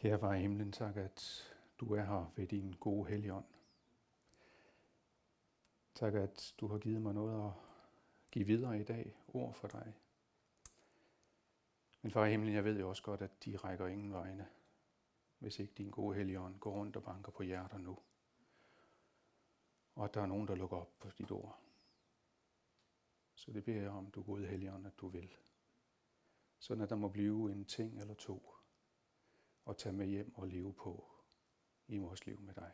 Kære far i himlen, tak at du er her ved din gode helligånd. Tak at du har givet mig noget at give videre i dag, ord for dig. Men far i himlen, jeg ved jo også godt, at de rækker ingen vegne, hvis ikke din gode helligånd går rundt og banker på hjerter nu. Og at der er nogen, der lukker op på dit ord. Så det beder jeg om, du gode helligånd, at du vil. Sådan at der må blive en ting eller to at tage med hjem og leve på i vores liv med dig.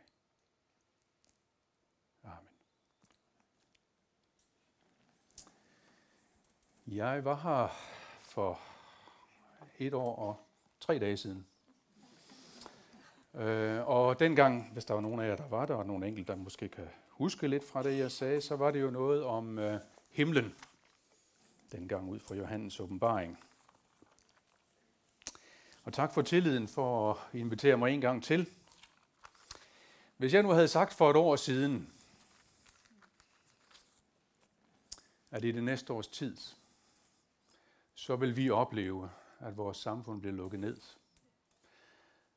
Amen. Jeg var her for et år og tre dage siden. Øh, og dengang, hvis der var nogen af jer, der var der, og nogle enkelte, der måske kan huske lidt fra det, jeg sagde, så var det jo noget om øh, himlen. Dengang ud fra Johannes åbenbaring. Og tak for tilliden for at invitere mig en gang til. Hvis jeg nu havde sagt for et år siden, at i det næste års tid, så vil vi opleve, at vores samfund bliver lukket ned.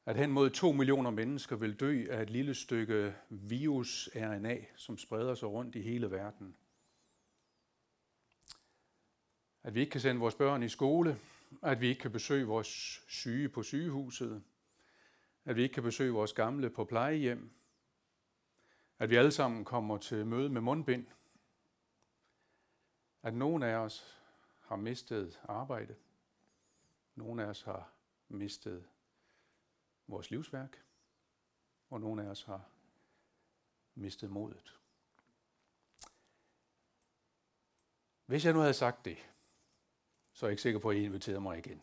At hen mod to millioner mennesker vil dø af et lille stykke virus-RNA, som spreder sig rundt i hele verden. At vi ikke kan sende vores børn i skole, at vi ikke kan besøge vores syge på sygehuset, at vi ikke kan besøge vores gamle på plejehjem, at vi alle sammen kommer til møde med mundbind, at nogen af os har mistet arbejde, nogle af os har mistet vores livsværk, og nogle af os har mistet modet. Hvis jeg nu havde sagt det, så er jeg ikke sikker på, at I inviterede mig igen.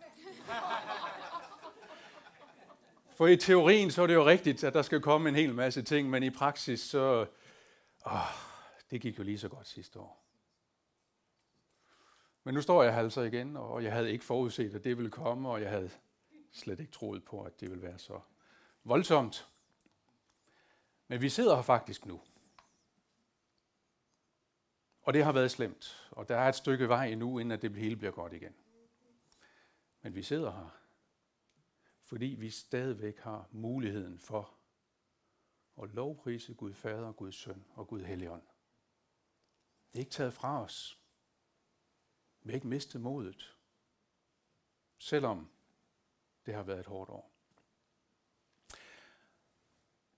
For i teorien så er det jo rigtigt, at der skal komme en hel masse ting, men i praksis så... Åh, det gik jo lige så godt sidste år. Men nu står jeg altså igen, og jeg havde ikke forudset, at det ville komme, og jeg havde slet ikke troet på, at det ville være så voldsomt. Men vi sidder her faktisk nu. Og det har været slemt, og der er et stykke vej endnu, inden at det hele bliver godt igen. Men vi sidder her, fordi vi stadigvæk har muligheden for at lovprise Gud Fader, Gud Søn og Gud Helligånd. Det er ikke taget fra os. Vi har ikke mistet modet, selvom det har været et hårdt år.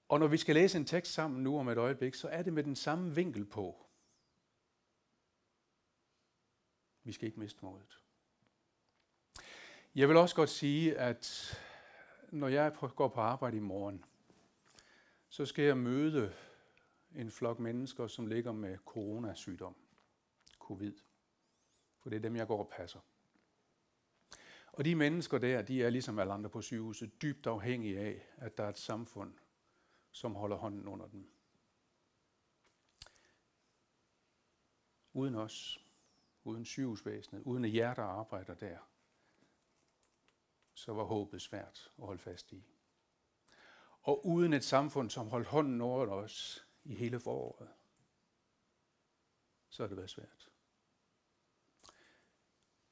Og når vi skal læse en tekst sammen nu om et øjeblik, så er det med den samme vinkel på. Vi skal ikke miste modet. Jeg vil også godt sige, at når jeg går på arbejde i morgen, så skal jeg møde en flok mennesker, som ligger med coronasygdom, covid. For det er dem, jeg går og passer. Og de mennesker der, de er ligesom alle andre på sygehuset dybt afhængige af, at der er et samfund, som holder hånden under dem. Uden os, uden sygehusvæsenet, uden at hjerter arbejder der, så var håbet svært at holde fast i. Og uden et samfund, som holdt hånden over os i hele foråret, så har det været svært.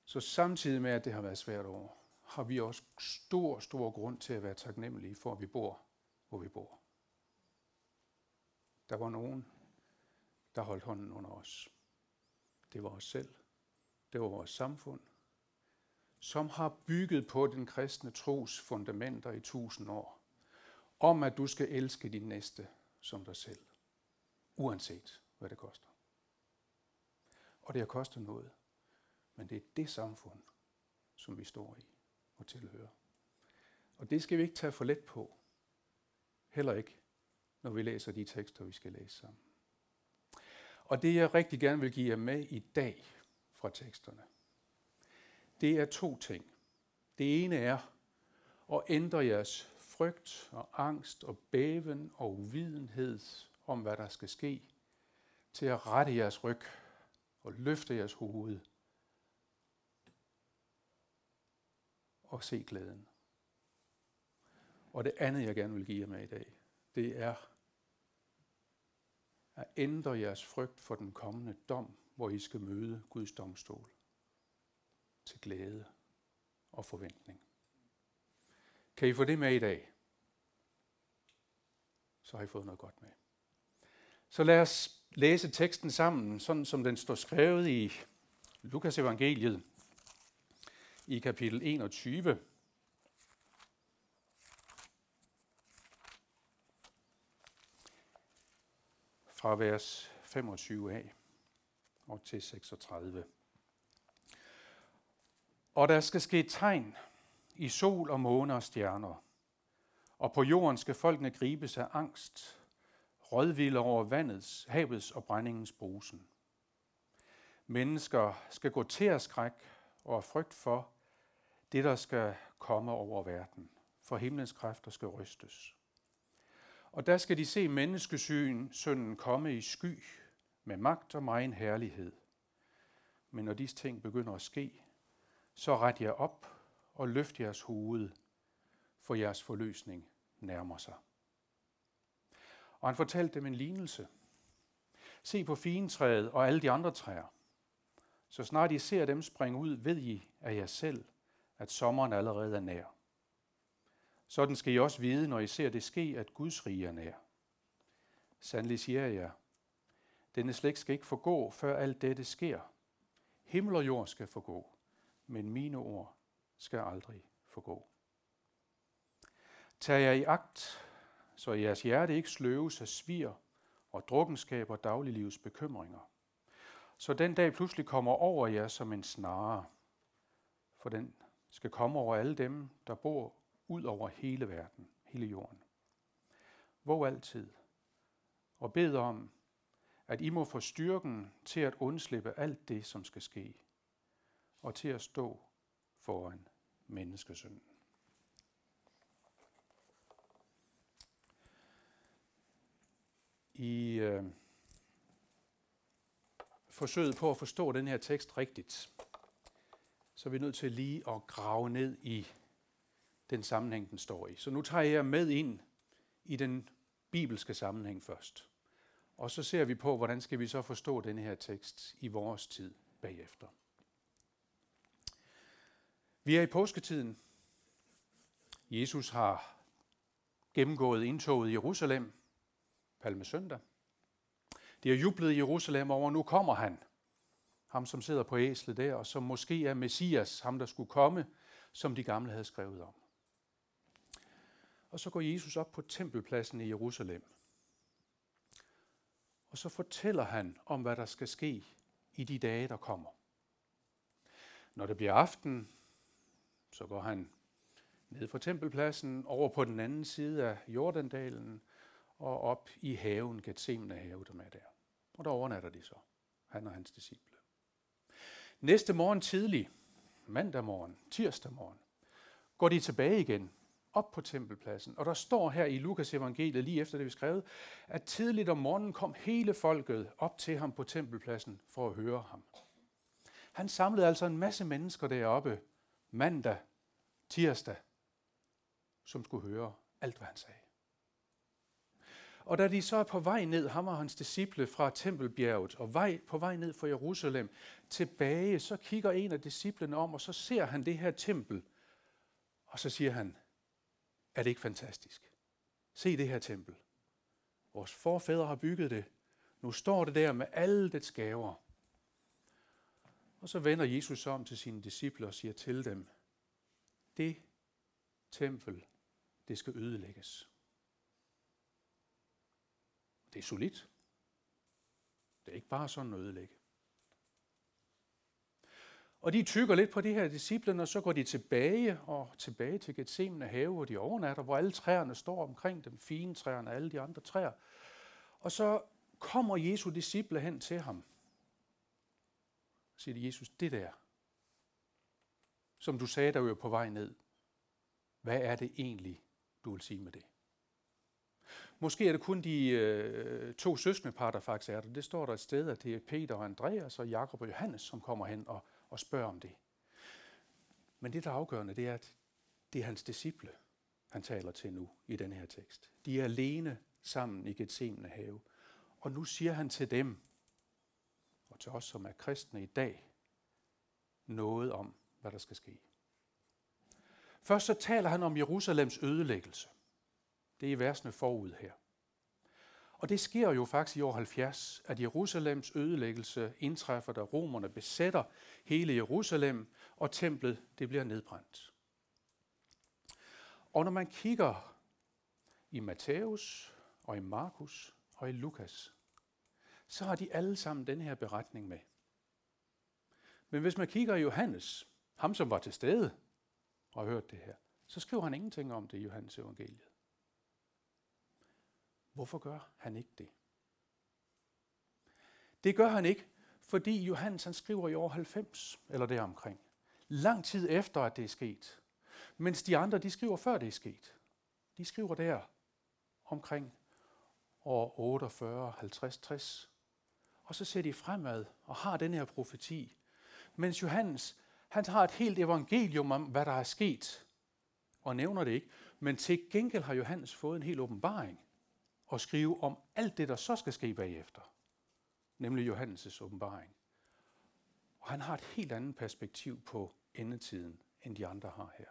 Så samtidig med, at det har været svært over, har vi også stor, stor grund til at være taknemmelige for, at vi bor, hvor vi bor. Der var nogen, der holdt hånden under os. Det var os selv. Det var vores samfund, som har bygget på den kristne tros fundamenter i tusind år, om at du skal elske din næste som dig selv, uanset hvad det koster. Og det har kostet noget, men det er det samfund, som vi står i og tilhører. Og det skal vi ikke tage for let på. Heller ikke, når vi læser de tekster, vi skal læse sammen. Og det jeg rigtig gerne vil give jer med i dag fra teksterne, det er to ting. Det ene er at ændre jeres frygt og angst og bæven og uvidenhed om, hvad der skal ske, til at rette jeres ryg og løfte jeres hoved og se glæden. Og det andet, jeg gerne vil give jer med i dag, det er at ændre jeres frygt for den kommende dom, hvor I skal møde Guds domstol til glæde og forventning. Kan I få det med i dag? Så har I fået noget godt med. Så lad os læse teksten sammen, sådan som den står skrevet i Lukas evangeliet i kapitel 21. Fra vers 25 af og til 36. Og der skal ske tegn i sol og måne og stjerner, og på jorden skal folkene gribes af angst, rådvilde over vandets, havets og brændingens brusen. Mennesker skal gå til at skræk og frygt for det, der skal komme over verden, for himlens kræfter skal rystes. Og der skal de se menneskesyn, sønnen komme i sky, med magt og megen herlighed. Men når disse ting begynder at ske, så ret jer op og løft jeres hoved, for jeres forløsning nærmer sig. Og han fortalte dem en lignelse. Se på fintræet og alle de andre træer. Så snart I ser dem springe ud, ved I af jer selv, at sommeren allerede er nær. Sådan skal I også vide, når I ser det ske, at Guds rige er nær. Sandelig siger jeg jer, denne slægt skal ikke forgå, før alt dette sker. Himmel og jord skal forgå, men mine ord skal aldrig forgå. Tag jer i agt, så jeres hjerte ikke sløves af svir og drukkenskab og dagliglivets bekymringer. Så den dag pludselig kommer over jer som en snare, for den skal komme over alle dem, der bor ud over hele verden, hele jorden. Våg altid og bed om, at I må få styrken til at undslippe alt det, som skal ske, og til at stå foran menneskesynden. I øh, forsøget på at forstå den her tekst rigtigt, så er vi nødt til lige at grave ned i den sammenhæng, den står i. Så nu tager jeg med ind i den bibelske sammenhæng først. Og så ser vi på, hvordan skal vi så forstå den her tekst i vores tid bagefter. Vi er i påsketiden. Jesus har gennemgået indtoget i Jerusalem, palmesøndag. De har jublet i Jerusalem over, nu kommer han. Ham, som sidder på æslet der, og som måske er Messias, ham der skulle komme, som de gamle havde skrevet om. Og så går Jesus op på tempelpladsen i Jerusalem. Og så fortæller han om, hvad der skal ske i de dage, der kommer. Når det bliver aften, så går han ned fra tempelpladsen, over på den anden side af Jordandalen og op i haven, Gethsemane have, der er der. Og der overnatter de så, han og hans disciple. Næste morgen tidlig, mandag morgen, tirsdag morgen, går de tilbage igen op på tempelpladsen. Og der står her i Lukas evangeliet, lige efter det vi skrevet, at tidligt om morgenen kom hele folket op til ham på tempelpladsen for at høre ham. Han samlede altså en masse mennesker deroppe mandag, tirsdag, som skulle høre alt, hvad han sagde. Og da de så er på vej ned, ham og hans disciple fra Tempelbjerget, og vej, på vej ned fra Jerusalem, tilbage, så kigger en af disciplene om, og så ser han det her tempel, og så siger han, er det ikke fantastisk? Se det her tempel. Vores forfædre har bygget det. Nu står det der med alle dets gaver. Og så vender Jesus om til sine disciple og siger til dem, det tempel, det skal ødelægges. Det er solidt. Det er ikke bare sådan at ødelægge. Og de tykker lidt på de her disciple, og så går de tilbage og tilbage til Gethsemane have, hvor de overnatter, hvor alle træerne står omkring dem, fine træerne og alle de andre træer. Og så kommer Jesu disciple hen til ham. Og siger de, Jesus, det der, som du sagde, der var på vej ned, hvad er det egentlig, du vil sige med det? Måske er det kun de øh, to søskende par, der faktisk er der. Det står der et sted, at det er Peter og Andreas og Jakob og Johannes, som kommer hen og, og spørger om det. Men det, der er afgørende, det er, at det er hans disciple, han taler til nu i den her tekst. De er alene sammen i Gethsemane have. Og nu siger han til dem, og til os, som er kristne i dag, noget om, hvad der skal ske. Først så taler han om Jerusalems ødelæggelse. Det er i versene forud her. Og det sker jo faktisk i år 70, at Jerusalems ødelæggelse indtræffer, da romerne besætter hele Jerusalem, og templet det bliver nedbrændt. Og når man kigger i Matthæus og i Markus og i Lukas, så har de alle sammen den her beretning med. Men hvis man kigger i Johannes, ham som var til stede og hørte det her, så skriver han ingenting om det i Johannes evangeliet. Hvorfor gør han ikke det? Det gør han ikke, fordi Johannes han skriver i år 90, eller deromkring. Lang tid efter, at det er sket. Mens de andre, de skriver før det er sket. De skriver der omkring år 48, 50, 60. Og så ser de fremad og har den her profeti. Mens Johannes, han har et helt evangelium om, hvad der er sket, og nævner det ikke. Men til gengæld har Johannes fået en helt åbenbaring og skrive om alt det, der så skal ske bagefter. Nemlig Johannes' åbenbaring. Og han har et helt andet perspektiv på endetiden, end de andre har her.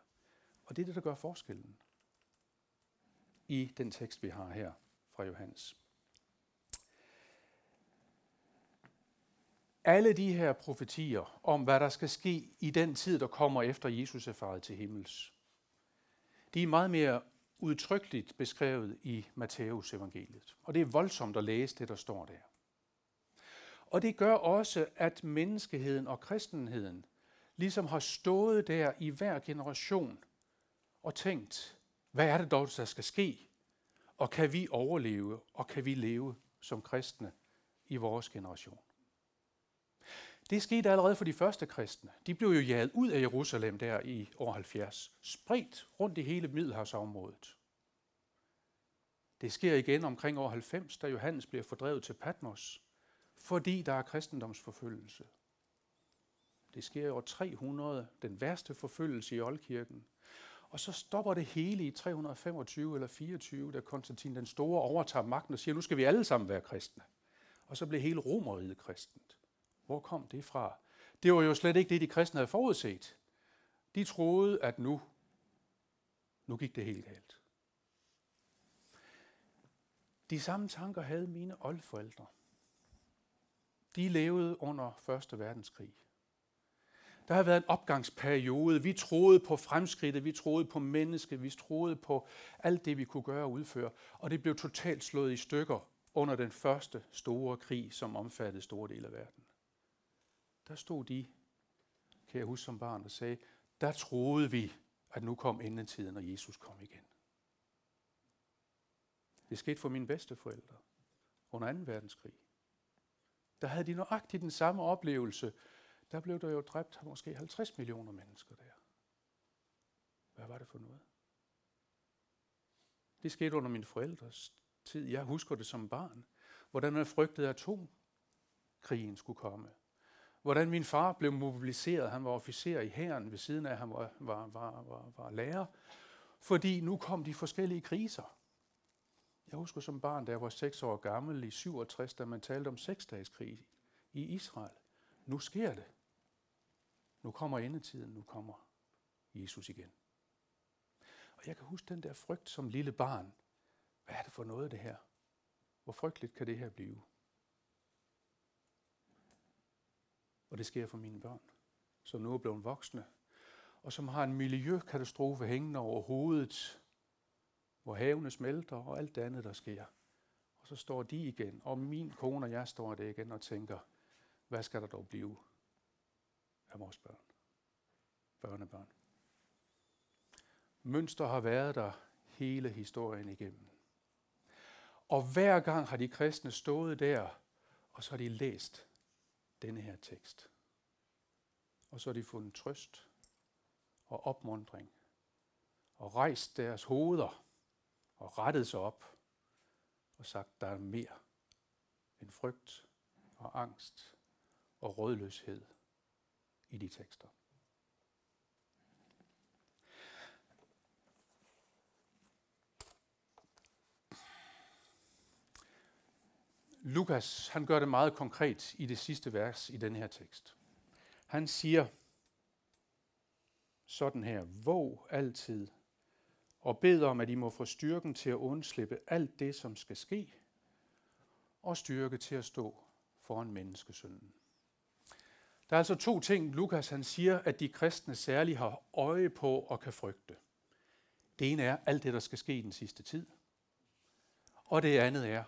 Og det er det, der gør forskellen i den tekst, vi har her fra Johannes. Alle de her profetier om, hvad der skal ske i den tid, der kommer efter Jesus er faret til himmels, de er meget mere udtrykkeligt beskrevet i Matteus evangeliet. Og det er voldsomt at læse det, der står der. Og det gør også, at menneskeheden og kristenheden ligesom har stået der i hver generation og tænkt, hvad er det dog, der skal ske? Og kan vi overleve, og kan vi leve som kristne i vores generation? Det skete allerede for de første kristne. De blev jo jaget ud af Jerusalem der i år 70, spredt rundt i hele Middelhavsområdet. Det sker igen omkring år 90, da Johannes bliver fordrevet til Patmos, fordi der er kristendomsforfølgelse. Det sker i år 300, den værste forfølgelse i oldkirken. Og så stopper det hele i 325 eller 24, da Konstantin den Store overtager magten og siger, nu skal vi alle sammen være kristne. Og så blev hele Romeriet kristent. Hvor kom det fra? Det var jo slet ikke det, de kristne havde forudset. De troede, at nu, nu gik det helt galt. De samme tanker havde mine oldforældre. De levede under 1. verdenskrig. Der har været en opgangsperiode. Vi troede på fremskridtet, vi troede på mennesket, vi troede på alt det, vi kunne gøre og udføre. Og det blev totalt slået i stykker under den første store krig, som omfattede store dele af verden. Der stod de, kan jeg huske som barn, og sagde, der troede vi, at nu kom endetiden, og Jesus kom igen. Det skete for mine bedsteforældre under 2. verdenskrig. Der havde de nøjagtigt den samme oplevelse. Der blev der jo dræbt måske 50 millioner mennesker der. Hvad var det for noget? Det skete under mine forældres tid. Jeg husker det som barn. Hvordan man frygtede, at atomkrigen skulle komme. Hvordan min far blev mobiliseret. Han var officer i hæren ved siden af, han var, var, var, var, var lærer. Fordi nu kom de forskellige kriser. Jeg husker som barn, da jeg var 6 år gammel i 67, da man talte om seksdagskrig i Israel. Nu sker det. Nu kommer endetiden, nu kommer Jesus igen. Og jeg kan huske den der frygt som lille barn. Hvad er det for noget det her? Hvor frygteligt kan det her blive? Og det sker for mine børn, som nu er blevet voksne, og som har en miljøkatastrofe hængende over hovedet, hvor havene smelter og alt det andet, der sker. Og så står de igen, og min kone og jeg står der igen og tænker, hvad skal der dog blive af vores børn? Børnebørn. Mønster har været der hele historien igennem. Og hver gang har de kristne stået der, og så har de læst denne her tekst. Og så har de fundet trøst og opmundring og rejst deres hoveder og rettet sig op og sagt, der er mere end frygt og angst og rådløshed i de tekster. Lukas, han gør det meget konkret i det sidste vers i den her tekst. Han siger, sådan her, våg altid, og bed om, at I må få styrken til at undslippe alt det, som skal ske, og styrke til at stå foran menneskesynden. Der er altså to ting, Lukas han siger, at de kristne særligt har øje på og kan frygte. Det ene er alt det, der skal ske i den sidste tid. Og det andet er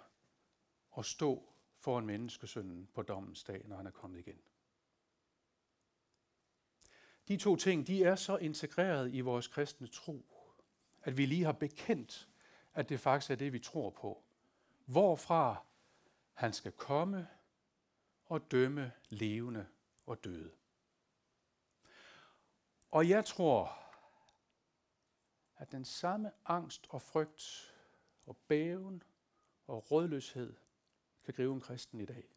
at stå foran menneskesynden på dommens dag, når han er kommet igen. De to ting, de er så integreret i vores kristne tro, at vi lige har bekendt, at det faktisk er det, vi tror på. Hvorfra han skal komme og dømme levende og døde. Og jeg tror, at den samme angst og frygt og bæven og rådløshed kan gribe en kristen i dag,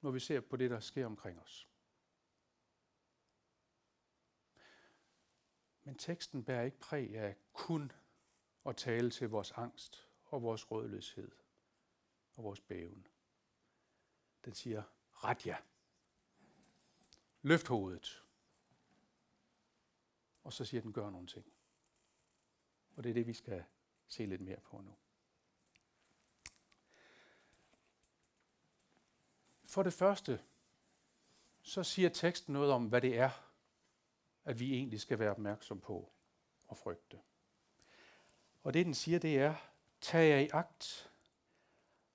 når vi ser på det, der sker omkring os. Men teksten bærer ikke præg af kun at tale til vores angst og vores rådløshed og vores bæven. Den siger, ret ja. Løft hovedet. Og så siger den, gør nogle ting. Og det er det, vi skal se lidt mere på nu. For det første, så siger teksten noget om, hvad det er, at vi egentlig skal være opmærksom på og frygte. Og det, den siger, det er, tag jer i agt,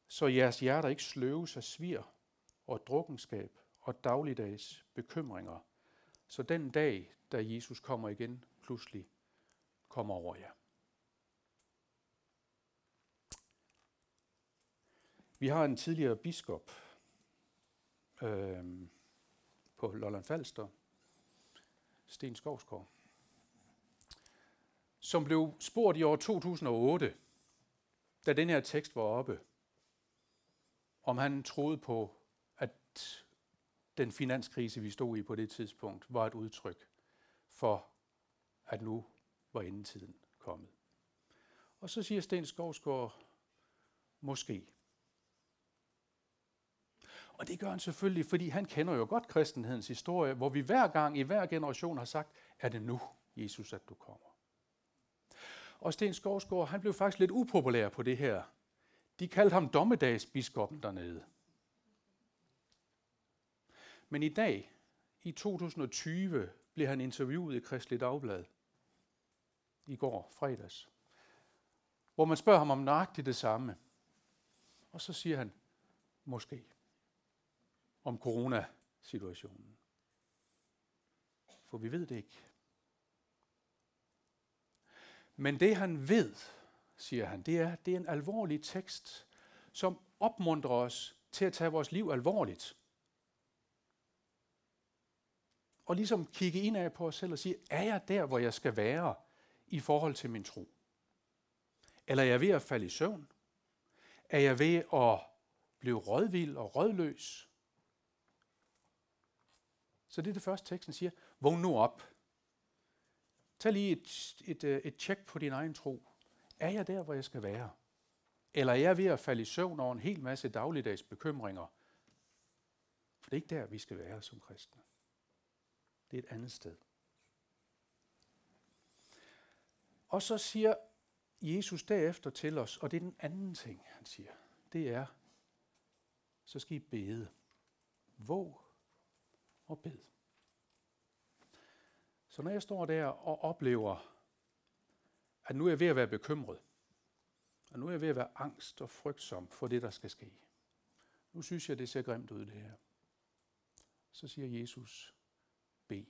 så jeres hjerter ikke sløves af svir og drukkenskab og dagligdags bekymringer, så den dag, da Jesus kommer igen, pludselig kommer over jer. Vi har en tidligere biskop øh, på Lolland Falster, Sten Skovsgaard, som blev spurgt i år 2008, da den her tekst var oppe, om han troede på, at den finanskrise, vi stod i på det tidspunkt, var et udtryk for, at nu var endetiden kommet. Og så siger Sten Skovsgaard, måske. Og det gør han selvfølgelig, fordi han kender jo godt kristenhedens historie, hvor vi hver gang i hver generation har sagt, er det nu, Jesus, at du kommer? Og Sten Skovsgaard, han blev faktisk lidt upopulær på det her. De kaldte ham dommedagsbiskoppen dernede. Men i dag, i 2020, blev han interviewet i Kristelig Dagblad. I går, fredags. Hvor man spørger ham om nøjagtigt det samme. Og så siger han, måske om coronasituationen. For vi ved det ikke. Men det han ved, siger han, det er, det er en alvorlig tekst, som opmuntrer os til at tage vores liv alvorligt. Og ligesom kigge indad på os selv og sige, er jeg der, hvor jeg skal være i forhold til min tro? Eller er jeg ved at falde i søvn? Er jeg ved at blive rådvild og rådløs? Så det er det første, teksten siger. Vågn nu op. Tag lige et, et, øh, et tjek på din egen tro. Er jeg der, hvor jeg skal være? Eller er jeg ved at falde i søvn over en hel masse dagligdags bekymringer? For det er ikke der, vi skal være som kristne. Det er et andet sted. Og så siger Jesus derefter til os, og det er den anden ting, han siger, det er, så skal I bede. Våg og bed. Så når jeg står der og oplever, at nu er jeg ved at være bekymret, og nu er jeg ved at være angst og frygtsom for det, der skal ske. Nu synes jeg, det ser grimt ud, det her. Så siger Jesus, bed.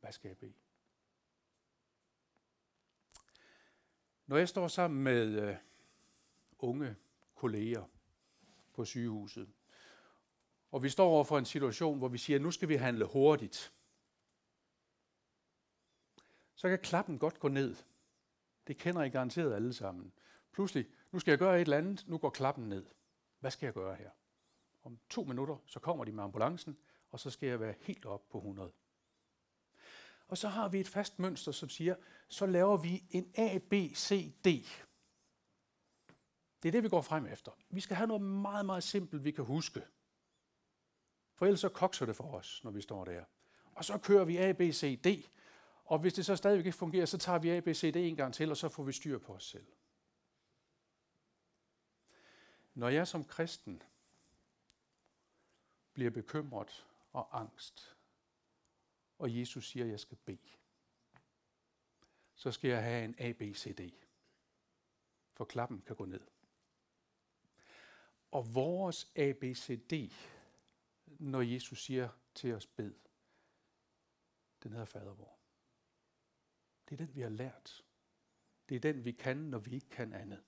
Hvad skal jeg bede? Når jeg står sammen med øh, unge kolleger på sygehuset, og vi står over for en situation, hvor vi siger, at nu skal vi handle hurtigt, så kan klappen godt gå ned. Det kender I garanteret alle sammen. Pludselig, nu skal jeg gøre et eller andet, nu går klappen ned. Hvad skal jeg gøre her? Om to minutter, så kommer de med ambulancen, og så skal jeg være helt op på 100. Og så har vi et fast mønster, som siger, så laver vi en A, B, C, D. Det er det, vi går frem efter. Vi skal have noget meget, meget simpelt, vi kan huske. For ellers så kokser det for os, når vi står der. Og så kører vi A, B, C, D. Og hvis det så stadigvæk ikke fungerer, så tager vi A, B, C, D en gang til, og så får vi styr på os selv. Når jeg som kristen bliver bekymret og angst, og Jesus siger, at jeg skal bede, så skal jeg have en A, B, C, D. For klappen kan gå ned. Og vores A, B, C, D, når Jesus siger til os bed, den hedder fadervor. Det er den, vi har lært. Det er den, vi kan, når vi ikke kan andet.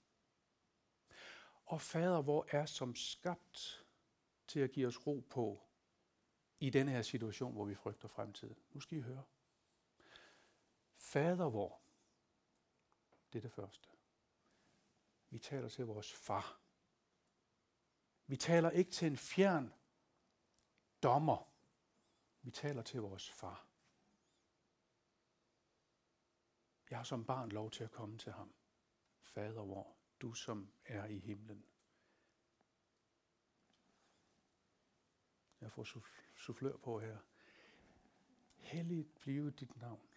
Og fader, hvor er som skabt til at give os ro på i denne her situation, hvor vi frygter fremtiden. Nu skal I høre. Fadervor, det er det første. Vi taler til vores far. Vi taler ikke til en fjern dommer. Vi taler til vores far. Jeg har som barn lov til at komme til ham. Fader hvor, du som er i himlen. Jeg får soufflør på her. Helligt blive dit navn.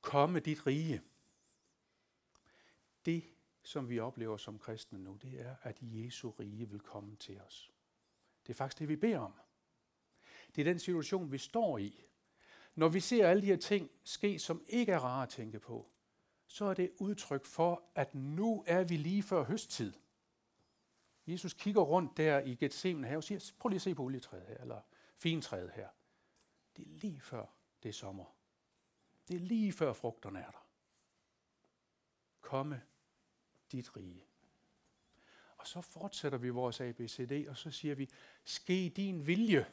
Komme dit rige. Det, som vi oplever som kristne nu, det er, at Jesu rige vil komme til os. Det er faktisk det, vi beder om. Det er den situation, vi står i. Når vi ser alle de her ting ske, som ikke er rare at tænke på, så er det udtryk for, at nu er vi lige før høsttid. Jesus kigger rundt der i Gethsemane have og siger, prøv lige at se på olietræet her, eller fintræet her. Det er lige før det er sommer. Det er lige før frugterne er der. Komme dit rige. Og så fortsætter vi vores ABCD, og så siger vi, ske din vilje.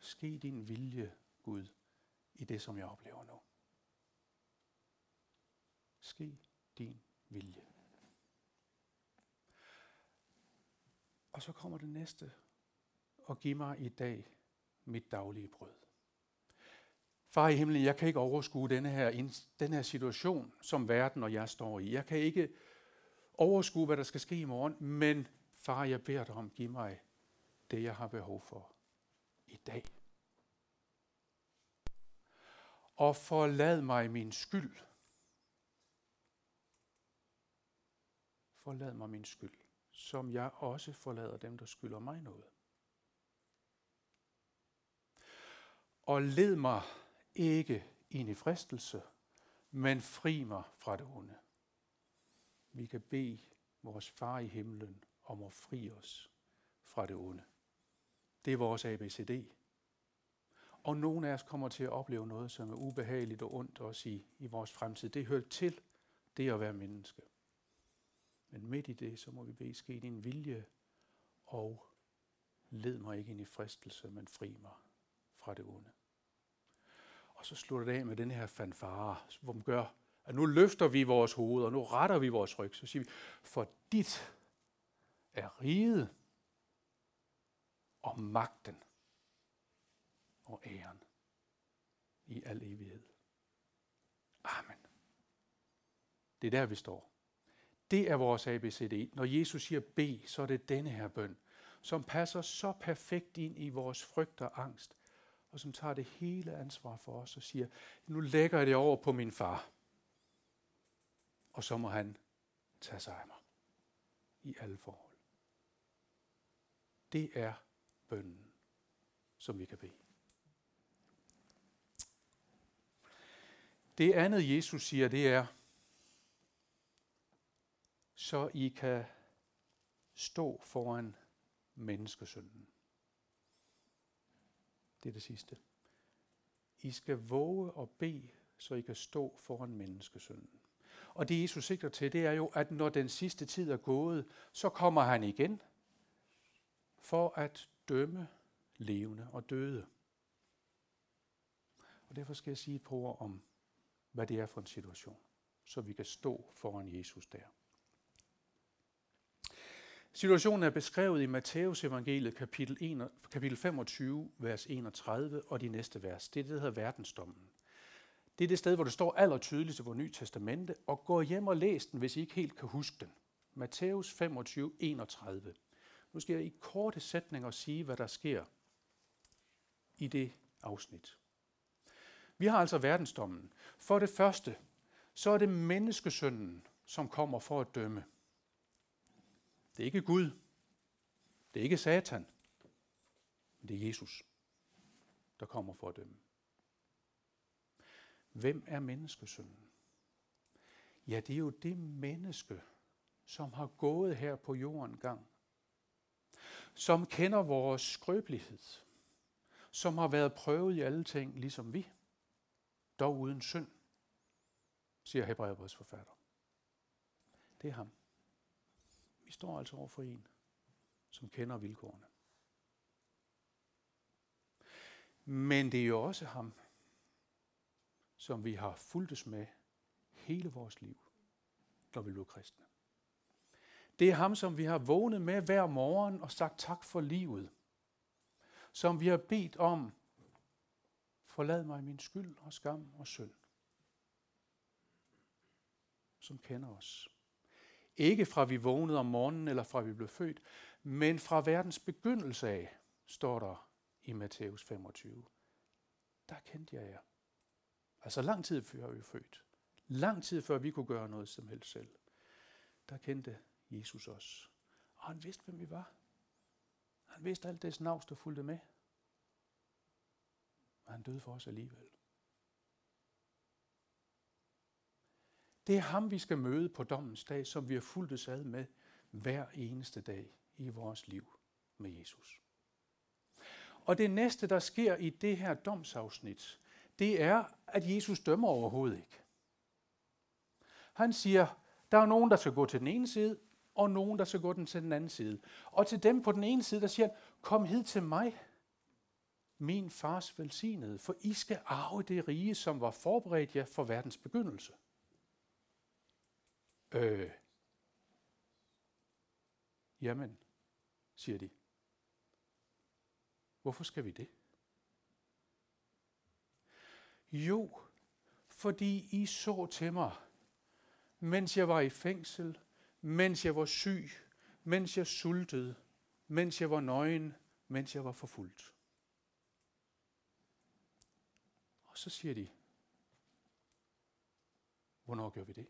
Ske din vilje, Gud, i det, som jeg oplever nu. Ske din vilje. Og så kommer det næste. Og giv mig i dag mit daglige brød. Far i himlen, jeg kan ikke overskue denne her, den her situation, som verden og jeg står i. Jeg kan ikke overskue, hvad der skal ske i morgen, men far, jeg beder dig om, giv mig det, jeg har behov for i dag. Og forlad mig min skyld, forlad mig min skyld, som jeg også forlader dem, der skylder mig noget. Og led mig ikke ind i fristelse, men fri mig fra det onde. Vi kan bede vores far i himlen om at fri os fra det onde. Det er vores ABCD. Og nogle af os kommer til at opleve noget, som er ubehageligt og ondt også i, i vores fremtid. Det hører til det at være menneske. Men midt i det, så må vi bede ske din vilje, og led mig ikke ind i fristelse, men fri mig fra det onde. Og så slutter det af med den her fanfare, hvor man gør, at nu løfter vi vores hoved, og nu retter vi vores ryg. Så siger vi, for dit er riget og magten og æren i al evighed. Amen. Det er der, vi står. Det er vores ABCD. Når Jesus siger B, så er det denne her bøn, som passer så perfekt ind i vores frygt og angst, og som tager det hele ansvar for os og siger, nu lægger jeg det over på min far, og så må han tage sig af mig i alle forhold. Det er bønnen, som vi kan bede. Det andet, Jesus siger, det er, så I kan stå foran menneskesynden. Det er det sidste. I skal våge og bede, så I kan stå foran menneskesynden. Og det Jesus sigter til, det er jo, at når den sidste tid er gået, så kommer han igen for at dømme levende og døde. Og derfor skal jeg sige et par ord om, hvad det er for en situation, så vi kan stå foran Jesus der. Situationen er beskrevet i Matteus evangeliet kapitel, 1, kapitel 25, vers 31 og de næste vers. Det er det, der hedder verdensdommen. Det er det sted, hvor det står allertydeligst i vores Nye Testamente, og gå hjem og læs den, hvis I ikke helt kan huske den. Matthæus 25, 31. Nu skal jeg i korte sætninger sige, hvad der sker i det afsnit. Vi har altså verdensdommen. For det første, så er det menneskesynden, som kommer for at dømme. Det er ikke Gud. Det er ikke Satan. Men det er Jesus, der kommer for at dømme. Hvem er menneskesynden? Ja, det er jo det menneske, som har gået her på jorden gang. Som kender vores skrøbelighed. Som har været prøvet i alle ting, ligesom vi. Dog uden synd, siger Hebræerbreds forfatter. Det er ham. Vi står altså over for en, som kender vilkårene. Men det er jo også ham, som vi har fulgtes med hele vores liv, når vi blev kristne. Det er ham, som vi har vågnet med hver morgen og sagt tak for livet. Som vi har bedt om, forlad mig min skyld og skam og synd. Som kender os. Ikke fra vi vågnede om morgenen eller fra vi blev født, men fra verdens begyndelse af, står der i Matthæus 25. Der kendte jeg jer. Altså lang tid før vi var født. Lang tid før vi kunne gøre noget som helst selv. Der kendte Jesus os. Og han vidste, hvem vi var. Han vidste alt det snavs, der fulgte med. Og han døde for os alligevel. Det er ham, vi skal møde på dommens dag, som vi har fulgt ad med hver eneste dag i vores liv med Jesus. Og det næste, der sker i det her domsafsnit, det er, at Jesus dømmer overhovedet ikke. Han siger, der er nogen, der skal gå til den ene side, og nogen, der skal gå den til den anden side. Og til dem på den ene side, der siger han, kom hid til mig, min fars velsignede, for I skal arve det rige, som var forberedt jer for verdens begyndelse. Øh, jamen, siger de. Hvorfor skal vi det? Jo, fordi I så til mig, mens jeg var i fængsel, mens jeg var syg, mens jeg sultede, mens jeg var nøgen, mens jeg var forfulgt. Og så siger de, hvornår gør vi det?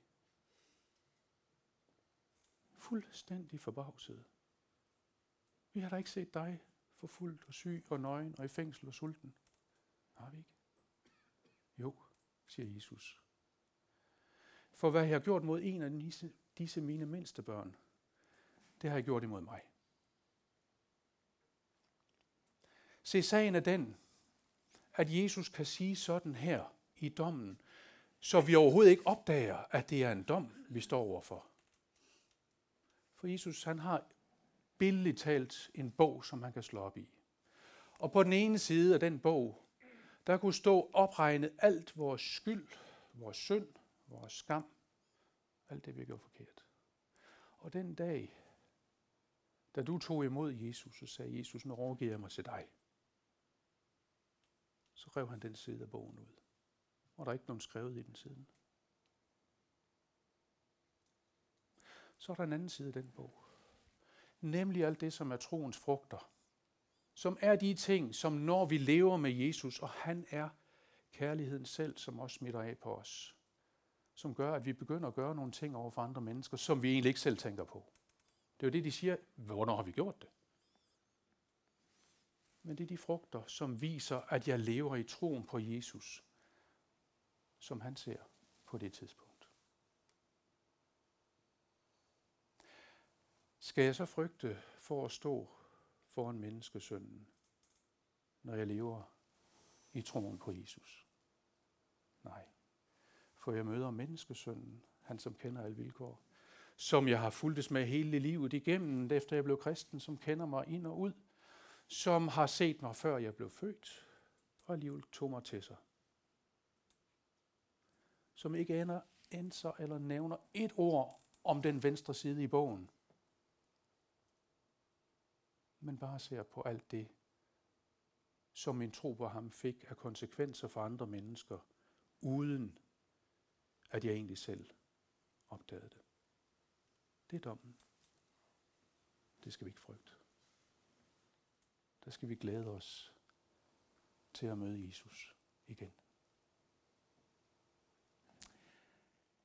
Fuldstændig forbavset. Vi har da ikke set dig forfulgt og syg og nøgen og i fængsel og sulten. Har vi ikke? Jo, siger Jesus. For hvad jeg har gjort mod en af disse, disse mine mindste børn, det har jeg gjort imod mig. Se, sagen er den, at Jesus kan sige sådan her i dommen, så vi overhovedet ikke opdager, at det er en dom, vi står overfor. For Jesus, han har billedligt talt en bog, som man kan slå op i. Og på den ene side af den bog, der kunne stå opregnet alt vores skyld, vores synd, vores skam, alt det, vi gjorde forkert. Og den dag, da du tog imod Jesus og sagde, Jesus, nu overgiver jeg mig til dig, så rev han den side af bogen ud. Og der er ikke nogen skrevet i den siden. Så er der en anden side af den bog. Nemlig alt det, som er troens frugter som er de ting, som når vi lever med Jesus, og han er kærligheden selv, som også smitter af på os. Som gør, at vi begynder at gøre nogle ting over for andre mennesker, som vi egentlig ikke selv tænker på. Det er jo det, de siger, hvornår har vi gjort det? Men det er de frugter, som viser, at jeg lever i troen på Jesus, som han ser på det tidspunkt. Skal jeg så frygte for at stå foran menneskesønnen, når jeg lever i troen på Jesus. Nej, for jeg møder menneskesønnen, han som kender alle vilkår, som jeg har fulgtes med hele livet igennem, efter jeg blev kristen, som kender mig ind og ud, som har set mig før jeg blev født, og alligevel tog mig til sig. Som ikke ender, ændrer eller nævner et ord om den venstre side i bogen, men bare ser på alt det, som min tro på ham fik af konsekvenser for andre mennesker, uden at jeg egentlig selv opdagede det. Det er dommen. Det skal vi ikke frygte. Der skal vi glæde os til at møde Jesus igen.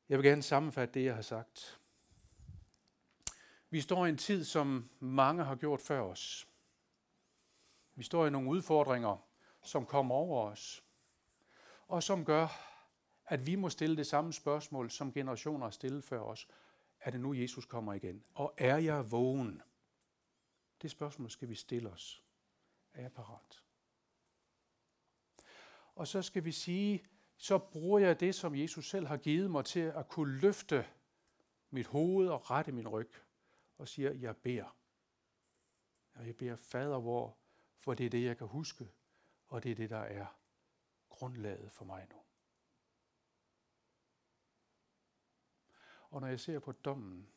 Jeg vil gerne sammenfatte det, jeg har sagt. Vi står i en tid, som mange har gjort før os. Vi står i nogle udfordringer, som kommer over os, og som gør, at vi må stille det samme spørgsmål, som generationer har stillet før os. Er det nu, Jesus kommer igen? Og er jeg vågen? Det spørgsmål skal vi stille os. Er jeg parat? Og så skal vi sige, så bruger jeg det, som Jesus selv har givet mig til at kunne løfte mit hoved og rette min ryg og siger, jeg beder. Og jeg beder fader vor, for det er det, jeg kan huske, og det er det, der er grundlaget for mig nu. Og når jeg ser på dommen,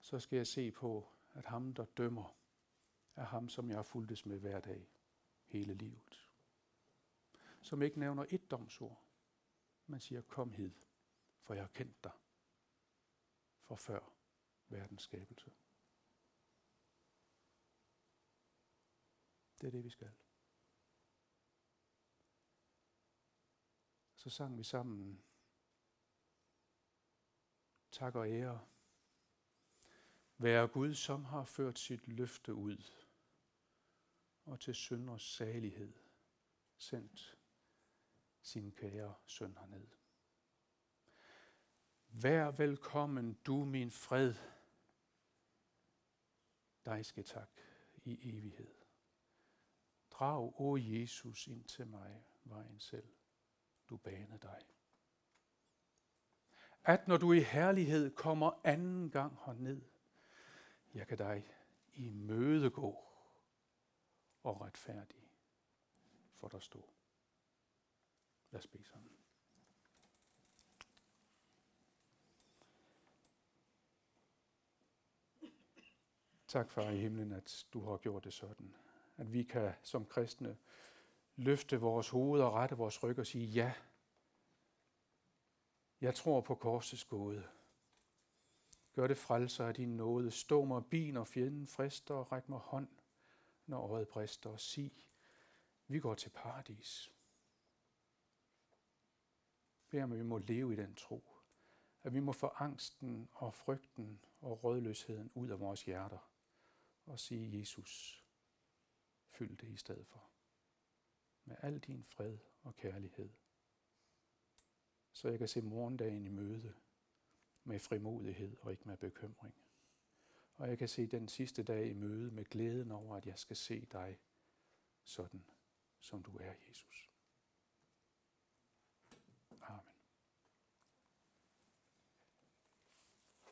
så skal jeg se på, at ham, der dømmer, er ham, som jeg har fulgtes med hver dag, hele livet. Som ikke nævner et domsord, men siger, kom hid, for jeg har kendt dig for før verdens skabelse. Det er det, vi skal. Så sang vi sammen tak og ære være Gud, som har ført sit løfte ud og til synders salighed sendt sin kære søn herned. Vær velkommen, du min fred. Dig skal tak i evighed. Drag, o Jesus, ind til mig, vejen selv. Du baner dig. At når du i herlighed kommer anden gang herned, jeg kan dig i møde gå og retfærdig for der stå. Lad os bede sammen. Tak, far i himlen, at du har gjort det sådan. At vi kan som kristne løfte vores hoved og rette vores ryg og sige, ja, jeg tror på korsets gåde. Gør det frelser af din nåde. Stå mig bi, når fjenden frister, og ræk mig hånd, når øjet brister, og sig, vi går til paradis. Bed om, at vi må leve i den tro. At vi må få angsten og frygten og rådløsheden ud af vores hjerter. Og sige, Jesus, fyld det i stedet for. Med al din fred og kærlighed. Så jeg kan se morgendagen i møde med frimodighed og ikke med bekymring. Og jeg kan se den sidste dag i møde med glæden over, at jeg skal se dig sådan, som du er, Jesus.